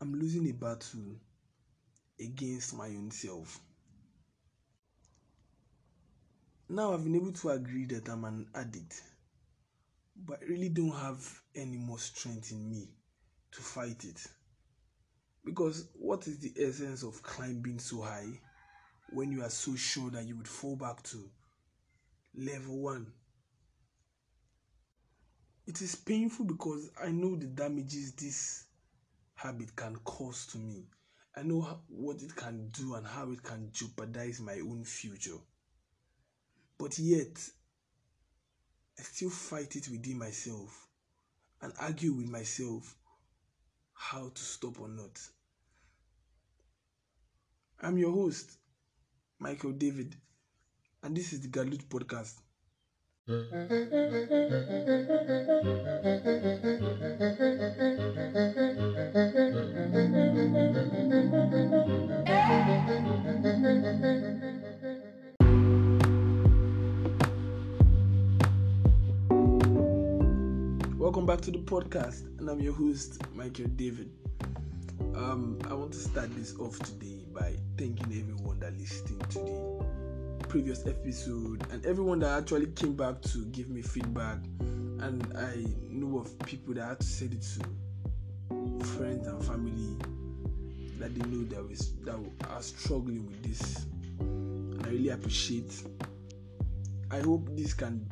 I'm losing a battle against my own self. Now I've been able to agree that I'm an addict, but I really don't have any more strength in me to fight it. Because what is the essence of climbing so high when you are so sure that you would fall back to level one? It is painful because I know the damages this habit can cause to me. I know what it can do and how it can jeopardize my own future. But yet, I still fight it within myself and argue with myself how to stop or not. I'm your host, Michael David, and this is the Galut Podcast. Welcome back to the podcast, and I'm your host, Michael David. Um, I want to start this off today by thanking everyone that listened to the previous episode and everyone that actually came back to give me feedback. And I know of people that had to send it to friends and family that they know that was that are struggling with this. And I really appreciate. I hope this can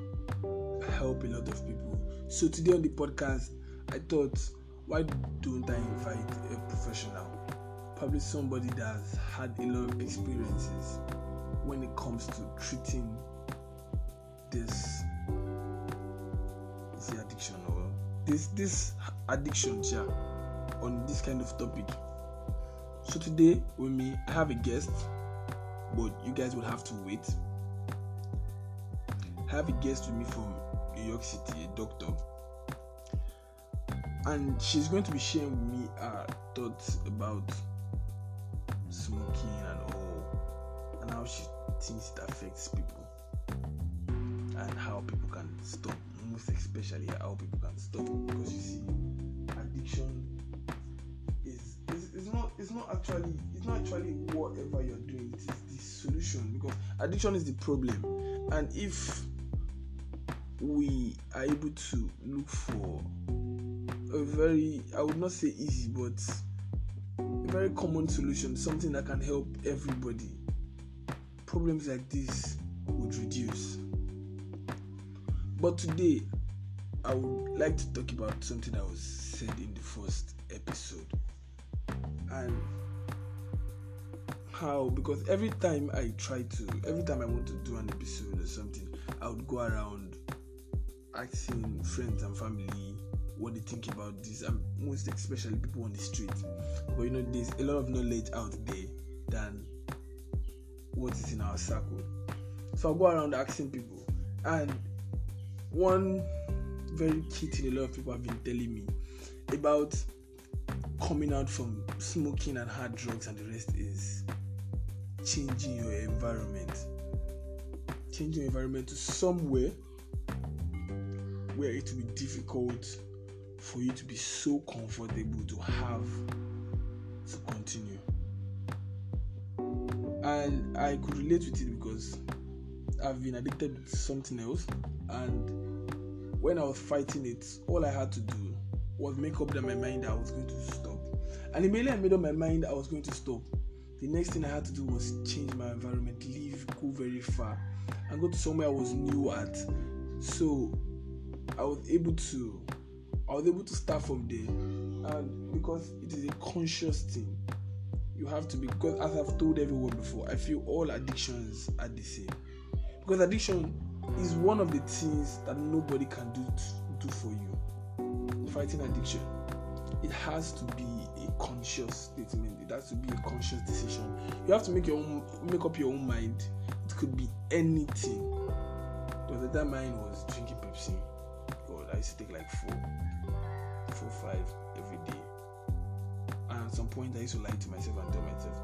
help a lot of people. So today on the podcast, I thought, why don't I invite a professional? Probably somebody that has had a lot of experiences when it comes to treating this is the addiction or this this addiction yeah, on this kind of topic. So today with me I have a guest, but you guys will have to wait. I have a guest with me from New York City, a doctor. And she's going to be sharing with me her thoughts about smoking thinks it affects people, and how people can stop. Most especially how people can stop, because you see, addiction is is, is not it's not actually it's not actually whatever you're doing. It is the solution because addiction is the problem, and if we are able to look for a very i would not say easy but a very common solution something that can help everybody problems like this would reduce. But today i would like to talk about something that was said in the first episode. And how because every time i try to every time i want to do an episode or something i would go around asking friends and family what they think about this and most especially people on the street. But you know there's a lot of knowledge out there than what is in our circle. So i'll go around asking people. And one very key thing a lot of people have been telling me about coming out from smoking and hard drugs and the rest is changing your environment. Changing your environment to somewhere where it will be difficult for you to be so comfortable to have to continue. And I could relate with it because I've been addicted to something else, and when I was fighting it, all I had to do was make up my mind that I was going to stop. And immediately I made up my mind I was going to stop. The next thing I had to do was change my environment, leave, go very far, and go to somewhere I was new at. So I was able to I was able to start from there. And because it is a conscious thing, you have to be because as I've told everyone before, I feel all addictions are the same. Because addiction is one of the things that nobody can do to, do for you. Fighting addiction. It has to be a conscious statement. It has to be a conscious decision. You have to make your own make up your own mind. It could be anything. The other mine was drinking Pepsi. God, I used to take like four four, five at some point, I used to lie to myself and tell myself,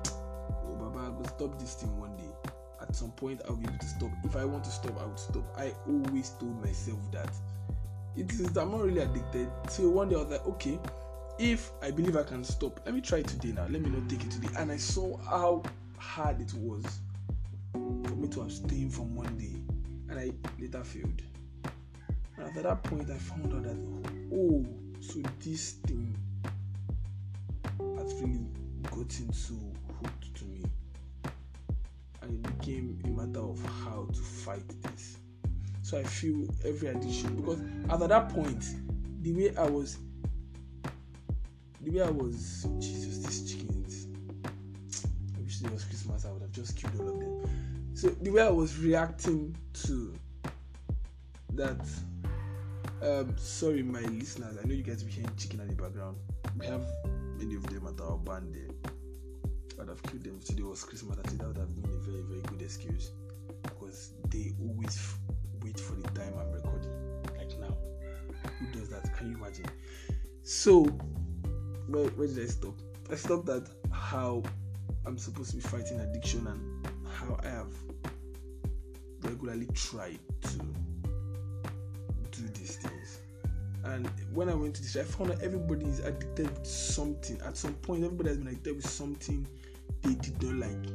"Oh, Baba, I will stop this thing one day." At some point, I'll be able to stop. If I want to stop, I would stop. I always told myself that it is. I'm not really addicted. So one day, I was like, "Okay, if I believe I can stop, let me try today now. Let me not take it today. And I saw how hard it was for me to abstain from one day, and I later failed. And at that point, I found out that oh, so this thing really gotten so hooked to me, and it became a matter of how to fight this. So I feel every addiction because at that point, the way I was, the way I was, Jesus, these chickens. I wish it was Christmas. I would have just killed all of them. So the way I was reacting to that. Um, sorry, my listeners. I know you guys be hearing chicken in the background. We have many of them at our band there. I'd have killed them today was Christmas. I think that would have been a very, very good excuse because they always wait for the time I'm recording. Like now. Who does that? Can you imagine? So, where, where did I stop? I stopped at how I'm supposed to be fighting addiction and how I have regularly tried to do this things. And when I went to this, I found that everybody is addicted to something. At some point, everybody has been addicted with something they did not like.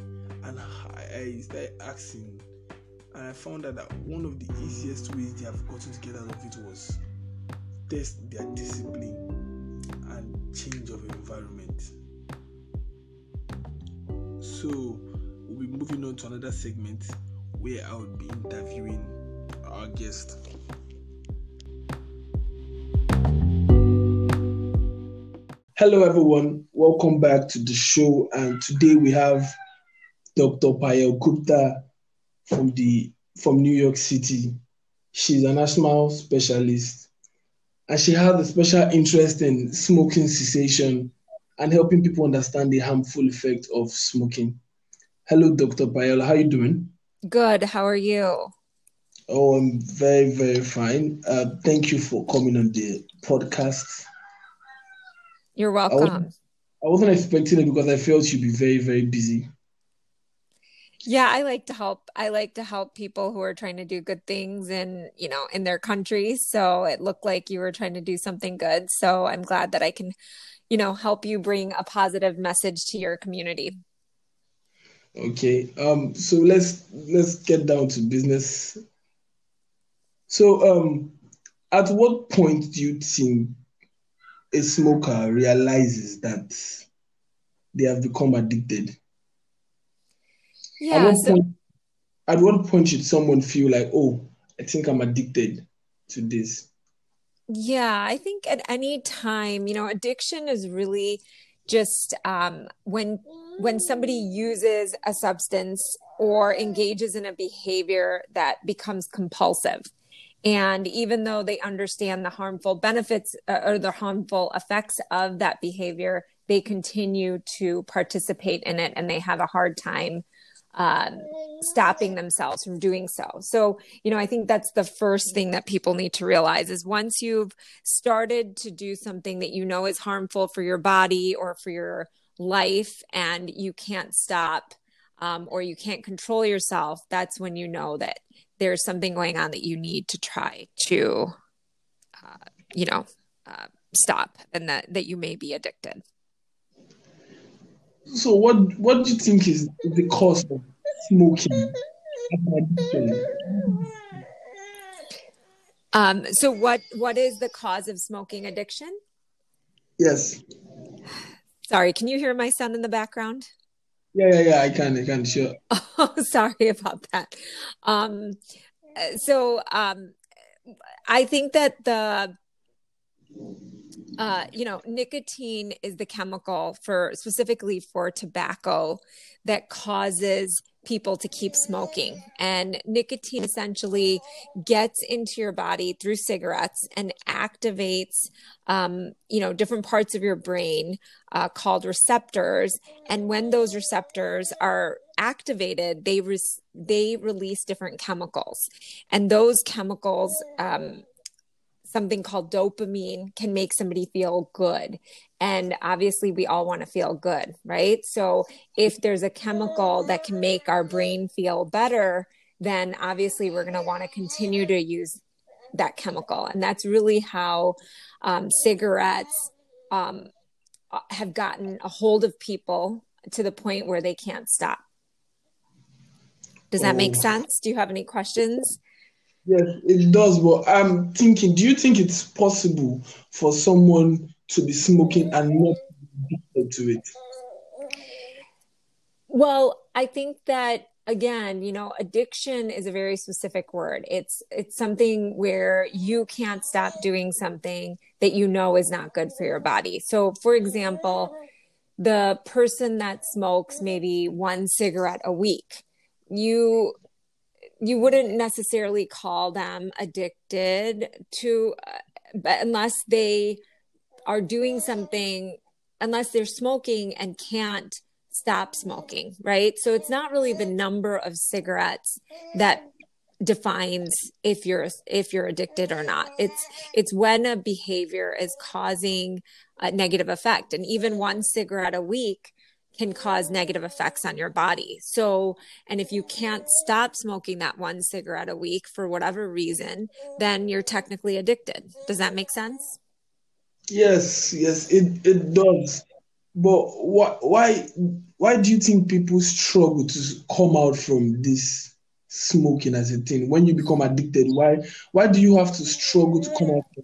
And I started asking and I found out that one of the easiest ways they have gotten to get out of it was test their discipline and change of environment. So we'll be moving on to another segment where I will be interviewing our guest. Hello, everyone. Welcome back to the show. And today we have Dr. Payel Gupta from the from New York City. She's an asthma specialist, and she has a special interest in smoking cessation and helping people understand the harmful effect of smoking. Hello, Dr. Payel. How are you doing? Good. How are you? Oh, I'm very, very fine. Uh, thank you for coming on the podcast. You're welcome. I wasn't, I wasn't expecting it because I felt you'd be very, very busy. Yeah, I like to help. I like to help people who are trying to do good things in, you know, in their country. So it looked like you were trying to do something good. So I'm glad that I can, you know, help you bring a positive message to your community. Okay. Um so let's let's get down to business. So um at what point do you think a smoker realizes that they have become addicted? Yeah. At what, So, point, at what point should someone feel like, oh, I think I'm addicted to this? yeah, I think at any time, you know, addiction is really just um, when when somebody uses a substance or engages in a behavior that becomes compulsive. And even though they understand the harmful benefits uh, or the harmful effects of that behavior, they continue to participate in it and they have a hard time um, stopping themselves from doing so. So, you know, I think that's the first thing that people need to realize is once you've started to do something that you know is harmful for your body or for your life and you can't stop um, or you can't control yourself, that's when you know that there's something going on that you need to try to, uh, you know, uh, stop and that, that you may be addicted. So what what do you think is the cause of smoking? Um, so what, what is the cause of smoking addiction? Yes. Sorry, can you hear my son in the background? Yeah, yeah, yeah, I can, I can, sure. Oh, sorry about that. Um, so um, I think that the uh, you know, nicotine is the chemical for specifically for tobacco that causes people to keep smoking. And nicotine essentially gets into your body through cigarettes and activates, um, you know, different parts of your brain uh, called receptors. And when those receptors are activated, they re- they release different chemicals, and those chemicals. Um, something called dopamine can make somebody feel good. And obviously, we all want to feel good, right? So, if there's a chemical that can make our brain feel better, then obviously we're going to want to continue to use that chemical. And that's really how um, cigarettes um, have gotten a hold of people to the point where they can't stop. Does that make sense? Do you have any questions? Yes, it does. But I'm thinking, do you think it's possible for someone to be smoking and not addicted to it? Well, I think that again, you know, addiction is a very specific word. It's it's something where you can't stop doing something that you know is not good for your body. So, for example, the person that smokes maybe one cigarette a week, you you wouldn't necessarily call them addicted to uh, but unless they are doing something unless they're smoking and can't stop smoking right? So it's not really the number of cigarettes that defines if you're if you're addicted or not. It's it's when a behavior is causing a negative effect. And even one cigarette a week can cause negative effects on your body. So, and if you can't stop smoking that one cigarette a week for whatever reason, then you're technically addicted. Does that make sense? Yes, yes, it, it does. But why, why, why do you think people struggle to come out from this smoking as a thing? When you become addicted, why, why do you have to struggle to come out from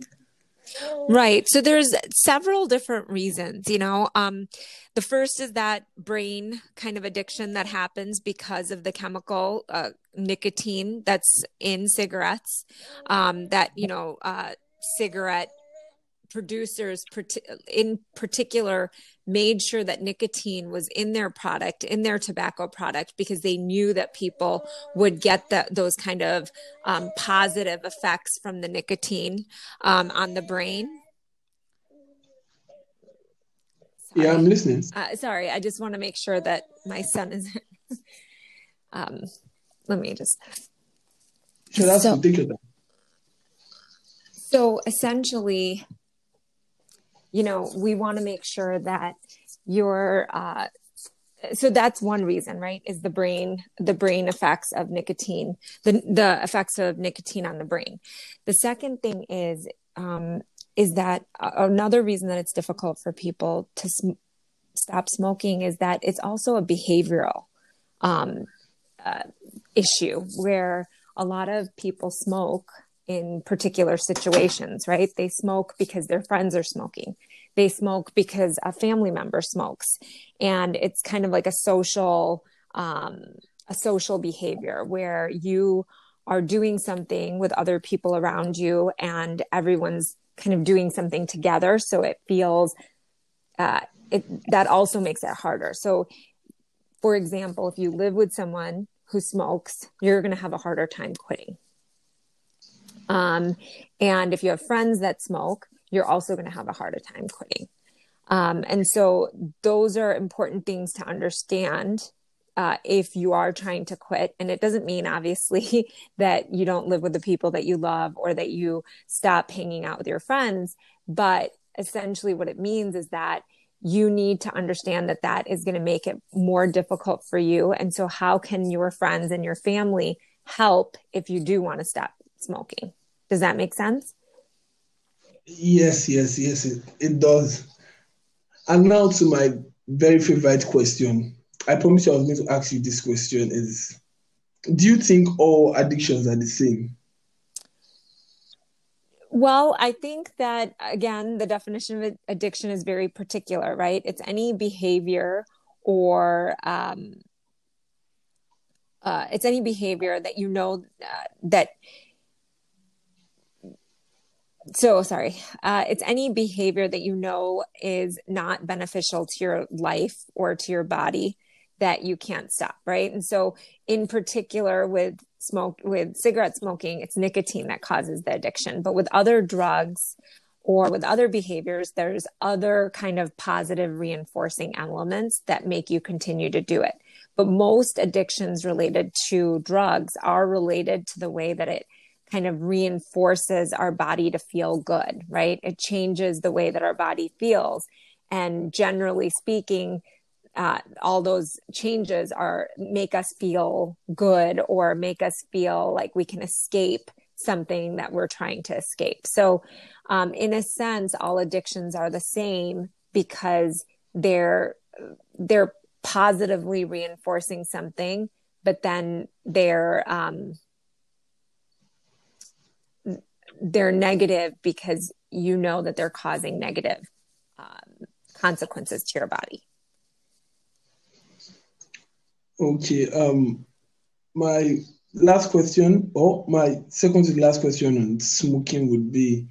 Right. So there's several different reasons, you know. Um, the first is that brain kind of addiction that happens because of the chemical uh, nicotine that's in cigarettes. Um, that, you know, uh, cigarette producers in particular made sure that nicotine was in their product in their tobacco product because they knew that people would get the, those kind of um, positive effects from the nicotine um, on the brain sorry. yeah i'm listening uh, sorry i just want to make sure that my son is um, let me just sure that's so, ridiculous so essentially you know, we want to make sure that you're, uh, so that's one reason, right? Is the brain, the brain effects of nicotine, the, the effects of nicotine on the brain. The second thing is, um, is that another reason that it's difficult for people to sm- stop smoking is that it's also a behavioral um, uh, issue where a lot of people smoke in particular situations, right? They smoke because their friends are smoking. They smoke because a family member smokes. And it's kind of like a social, um, a social behavior where you are doing something with other people around you and everyone's kind of doing something together. So it feels, uh, it, that also makes it harder. So, for example, if you live with someone who smokes, you're going to have a harder time quitting um, and if you have friends that smoke, you're also going to have a harder time quitting. Um, and so those are important things to understand uh, if you are trying to quit. And it doesn't mean, obviously, that you don't live with the people that you love or that you stop hanging out with your friends. But essentially, what it means is that you need to understand that that is going to make it more difficult for you. And so, how can your friends and your family help if you do want to stop smoking. Does that make sense? Yes, yes, yes, it, it does. And now to my very favorite question. I promise you I was going to ask you this question is do you think all addictions are the same? Well, I think that again, the definition of addiction is very particular, right? It's any behavior or um, uh, it's any behavior that you know uh, that so sorry. Uh, it's any behavior that you know is not beneficial to your life or to your body that you can't stop right? And so in particular with smoke with cigarette smoking it's nicotine that causes the addiction. But with other drugs or with other behaviors there's other kind of positive reinforcing elements that make you continue to do it. But most addictions related to drugs are related to the way that it kind of reinforces our body to feel good, right? It changes the way that our body feels. And generally speaking, uh, all those changes are make us feel good or make us feel like we can escape something that we're trying to escape. So, um, in a sense, all addictions are the same because they're they're positively reinforcing something but then they're um they're negative because you know that they're causing negative um, consequences to your body. Okay um my last question or my second to last question on smoking would be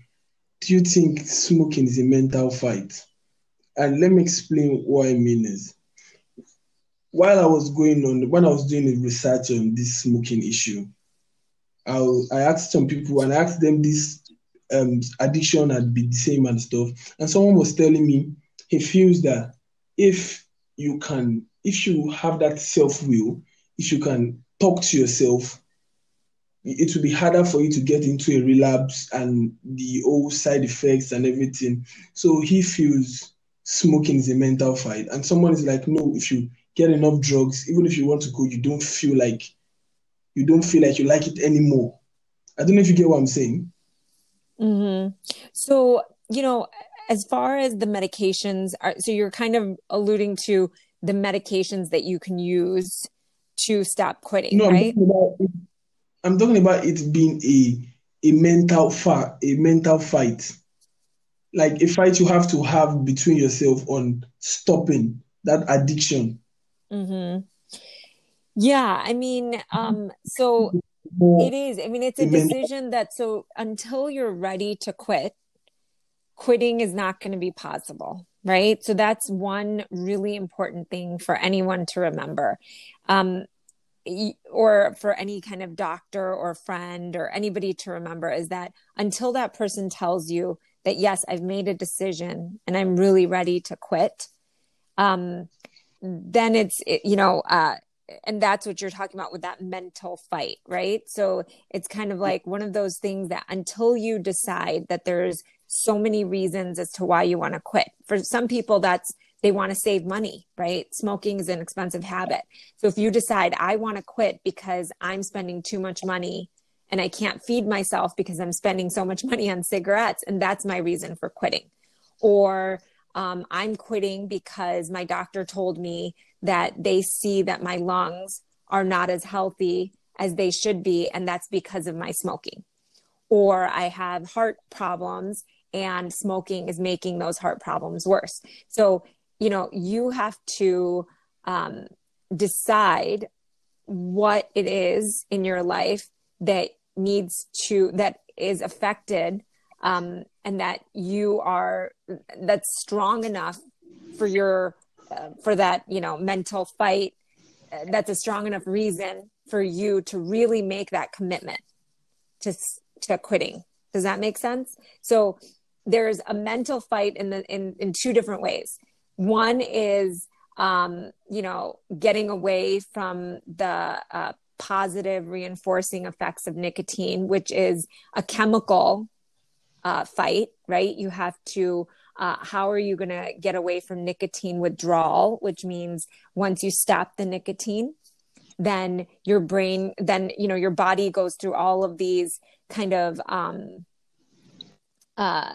do you think smoking is a mental fight? And let me explain what i mean is while I was going on, when I was doing the research on this smoking issue, I, I asked some people and I asked them this um, addiction had been the same and stuff. And someone was telling me he feels that if you can, if you have that self will, if you can talk to yourself, it will be harder for you to get into a relapse and the old side effects and everything. So he feels smoking is a mental fight. And someone is like, no, if you get enough drugs, even if you want to go, you don't feel like you don't feel like you like it anymore. I don't know if you get what I'm saying. Mm-hmm. So, you know, as far as the medications are, so you're kind of alluding to the medications that you can use to stop quitting, no, right? I'm talking, about it, I'm talking about it being a a mental fight, a mental fight, like a fight you have to have between yourself on stopping that addiction. Mm-hmm. Yeah, I mean, um, so it is. I mean, it's a decision that so until you're ready to quit, quitting is not going to be possible, right? So that's one really important thing for anyone to remember. Um, or for any kind of doctor or friend or anybody to remember is that until that person tells you that yes i've made a decision and i'm really ready to quit um, then it's it, you know uh and that's what you're talking about with that mental fight right? So it's kind of like one of those things that until you decide that there's so many reasons as to why you want to quit. For some people that's they want to save money right? Smoking is an expensive habit. So if you decide i want to quit because i'm spending too much money and i can't feed myself because i'm spending so much money on cigarettes and that's my reason for quitting. Or um, I'm quitting because my doctor told me that they see that my lungs are not as healthy as they should be, and that's because of my smoking. Or I have heart problems and smoking is making those heart problems worse. So, you know, you have to um, decide what it is in your life that needs to, that is affected um, and that you are that's strong enough for your uh, for that you know mental fight uh, that's a strong enough reason for you to really make that commitment to to quitting. Does that make sense? So there's a mental fight in the in in two different ways. One is um you know getting away from the uh, positive reinforcing effects of nicotine which is a chemical uh, fight, right? You have to, uh, how are you going to get away from nicotine withdrawal, which means once you stop the nicotine, then your brain, then, you know, your body goes through all of these kind of um, uh,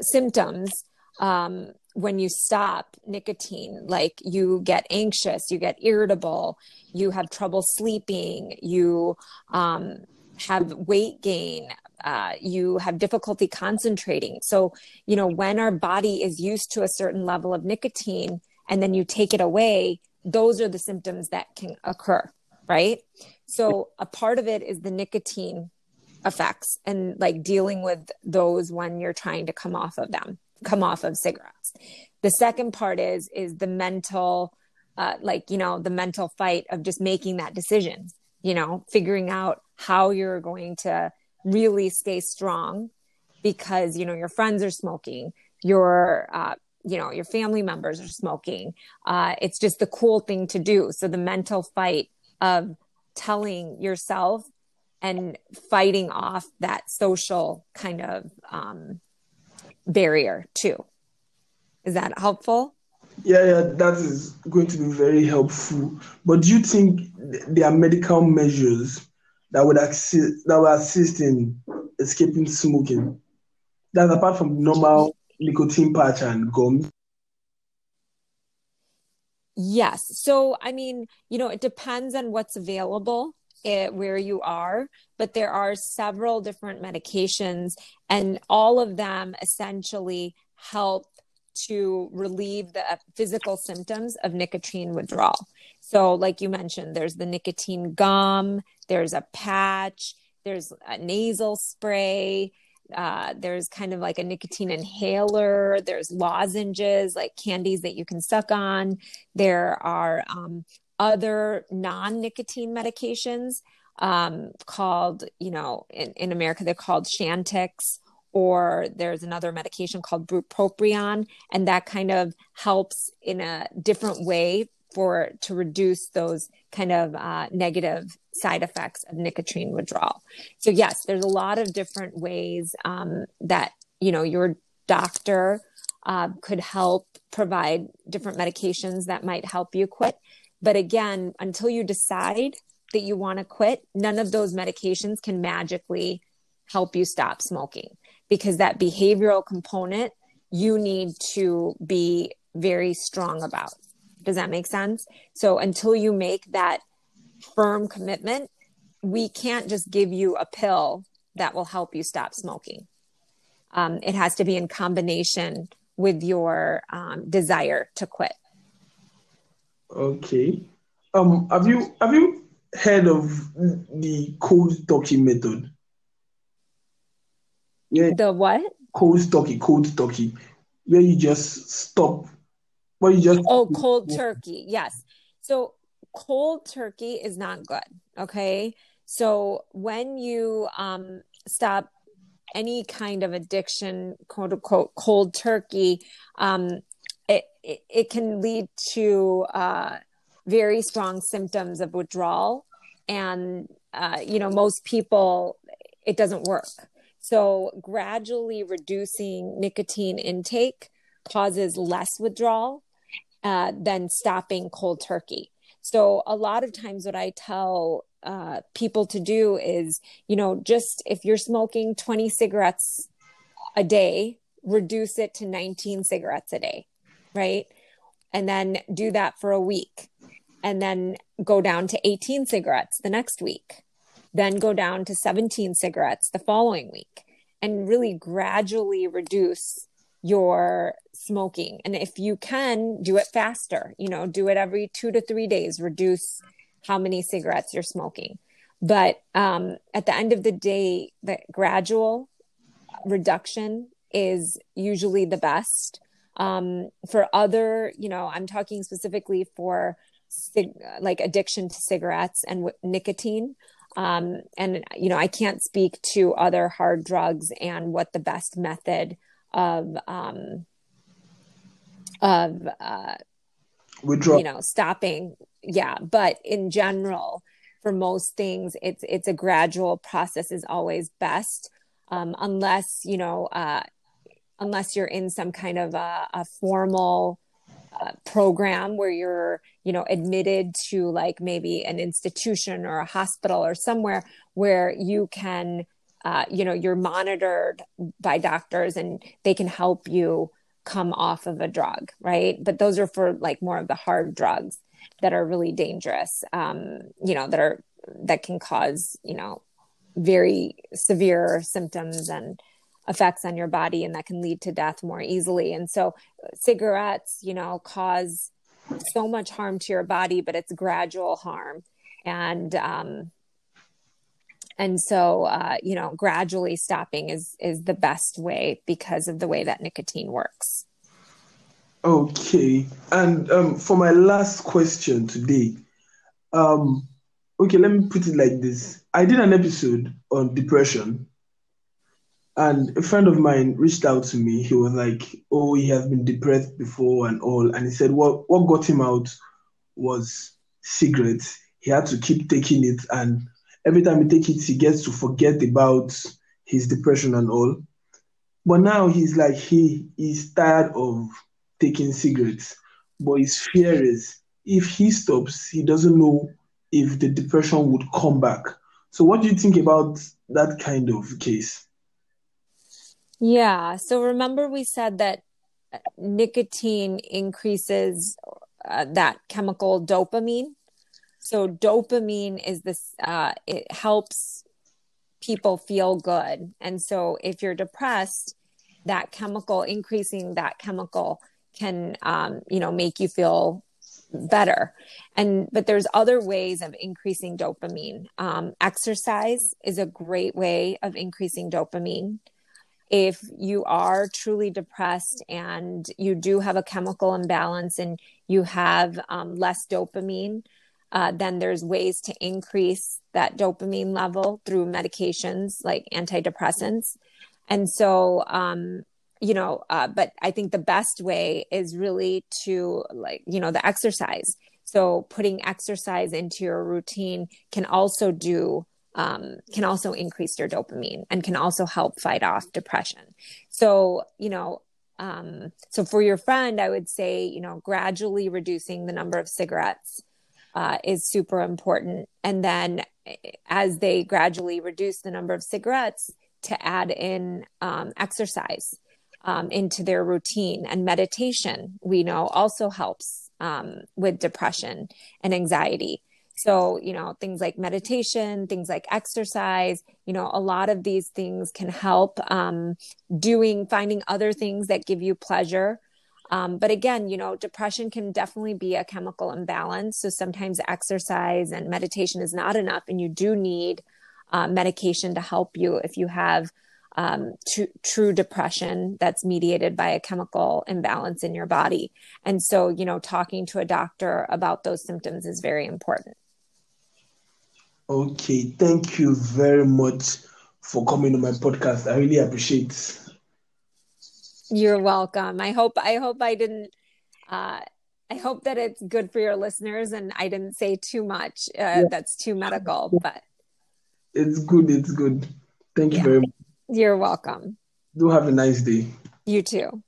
symptoms um, when you stop nicotine like you get anxious you get irritable you have trouble sleeping you um, have weight gain uh, you have difficulty concentrating. So, you know, when our body is used to a certain level of nicotine and then you take it away, those are the symptoms that can occur, right? So, a part of it is the nicotine effects and like dealing with those when you're trying to come off of them, come off of cigarettes. The second part is is the mental uh, like you know the mental fight of just making that decision you know figuring out how you're going to really stay strong because you know your friends are smoking your uh, you know your family members are smoking. Uh, it's just the cool thing to do. So the mental fight of telling yourself and fighting off that social kind of um, barrier too. Is that helpful? Yeah yeah that is going to be very helpful. But do you think there are medical measures that would assist that would assist in escaping smoking. That's apart from normal nicotine patch and gum? Yes. So, I mean, you know, it depends on what's available it, eh, where you are, but there are several different medications, and all of them essentially help to relieve the physical symptoms of nicotine withdrawal. So, like you mentioned, there's the nicotine gum, there's a patch, there's a nasal spray, uh, there's kind of like a nicotine inhaler. There's lozenges, like candies that you can suck on. There are um, other non nicotine medications um, called, you know, in, in America, they're called Chantix or there's another medication called bupropion and that kind of helps in a different way for to reduce those kind of uh, negative side effects of nicotine withdrawal. So yes there's a lot of different ways um, that you know your doctor uh, could help provide different medications that might help you quit. But again until you decide that you want to quit none of those medications can magically help you stop smoking because that behavioral component you need to be very strong about. Does that make sense? So until you make that firm commitment, we can't just give you a pill that will help you stop smoking. Um, it has to be in combination with your um, desire to quit. Okay. Um, have you have you heard of the cold turkey method? Yeah. The what? Cold turkey, cold turkey, where you just stop. Where you just oh, cold turkey. Yes. So cold turkey is not good. Okay. So when you um, stop any kind of addiction, quote unquote, cold turkey, um, it, it, it can lead to uh, very strong symptoms of withdrawal. And, uh, you know, most people, it doesn't work. So, gradually reducing nicotine intake causes less withdrawal uh, than stopping cold turkey. So, a lot of times, what I tell uh, people to do is, you know, just if you're smoking 20 cigarettes a day, reduce it to 19 cigarettes a day, right? And then do that for a week. And then go down to 18 cigarettes the next week then go down to 17 cigarettes the following week and really gradually reduce your smoking. And if you can, do it faster, you know, do it every two to three days, reduce how many cigarettes you're smoking. But um, at the end of the day, the gradual reduction is usually the best. Um, for other, you know, I'm talking specifically for cig- like addiction to cigarettes and w- nicotine. Um, and you know, I can't speak to other hard drugs and what the best method of um, of uh, withdrawal, you know, stopping. Yeah, but in general, for most things, it's it's a gradual process is always best, um, unless you know, uh, unless you're in some kind of a, a formal uh, program where you're you know admitted to like maybe an institution or a hospital or somewhere where you can uh, you know you're monitored by doctors and they can help you come off of a drug right? But those are for like more of the hard drugs that are really dangerous um, you know that are that can cause you know very severe symptoms and effects on your body and that can lead to death more easily. And so cigarettes, you know, cause so much harm to your body, but it's gradual harm. And um and so uh, you know, gradually stopping is is the best way because of the way that nicotine works. Okay. And um for my last question today, um okay, let me put it like this. I did an episode on depression and a friend of mine reached out to me. He was like, "Oh, he has been depressed before and all." And he said, "What what got him out was cigarettes. He had to keep taking it, and every time he takes it, he gets to forget about his depression and all. But now he's like he is tired of taking cigarettes. But his fear is if he stops, he doesn't know if the depression would come back. So, what do you think about that kind of case?" Yeah. So remember, we said that uh, nicotine increases uh, that chemical dopamine. So dopamine is this, uh, it helps people feel good. And so if you're depressed, that chemical, increasing that chemical can, um, you know, make you feel better and but there's other ways of increasing dopamine um, exercise is a great way of increasing dopamine if you are truly depressed and you do have a chemical imbalance and you have um, less dopamine uh, then there's ways to increase that dopamine level through medications like antidepressants. And so um, you know uh, but i think the best way is really to like you know the exercise. So putting exercise into your routine can also do um, can also increase your dopamine and can also help fight off depression so you know um, so for your friend i would say you know gradually reducing the number of cigarettes uh, is super important and then eh, as they gradually reduce the number of cigarettes to add in um, exercise um, into their routine. And meditation, we know, also helps um, with depression and anxiety. So, you know, things like meditation, things like exercise, you know, a lot of these things can help um, doing, finding other things that give you pleasure. Um, but again, you know, depression can definitely be a chemical imbalance. So sometimes exercise and meditation is not enough, and you do need uh, medication to help you if you have um, to, true depression that's mediated by a chemical imbalance in your body. And so, you know, talking to a doctor about those symptoms is very important. Okay, thank you very much for coming to my podcast. I really appreciate. You're welcome. I hope I hope I didn't. Uh, I hope that it's good for your listeners, and I didn't say too much uh, yeah. that's too medical. But it's good. It's good. Thank you yeah. very much. You're welcome. Do have a nice day. You too.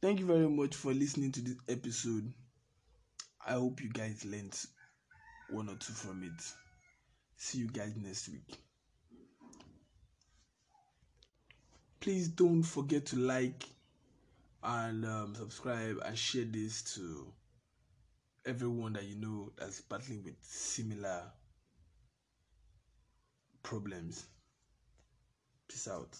Thank you very much for listening to this episode. I hope you guys learned one or two from it. See you guys next week. Please don't forget to like and um, subscribe and share this to everyone that you know that's battling with similar problems. Peace out.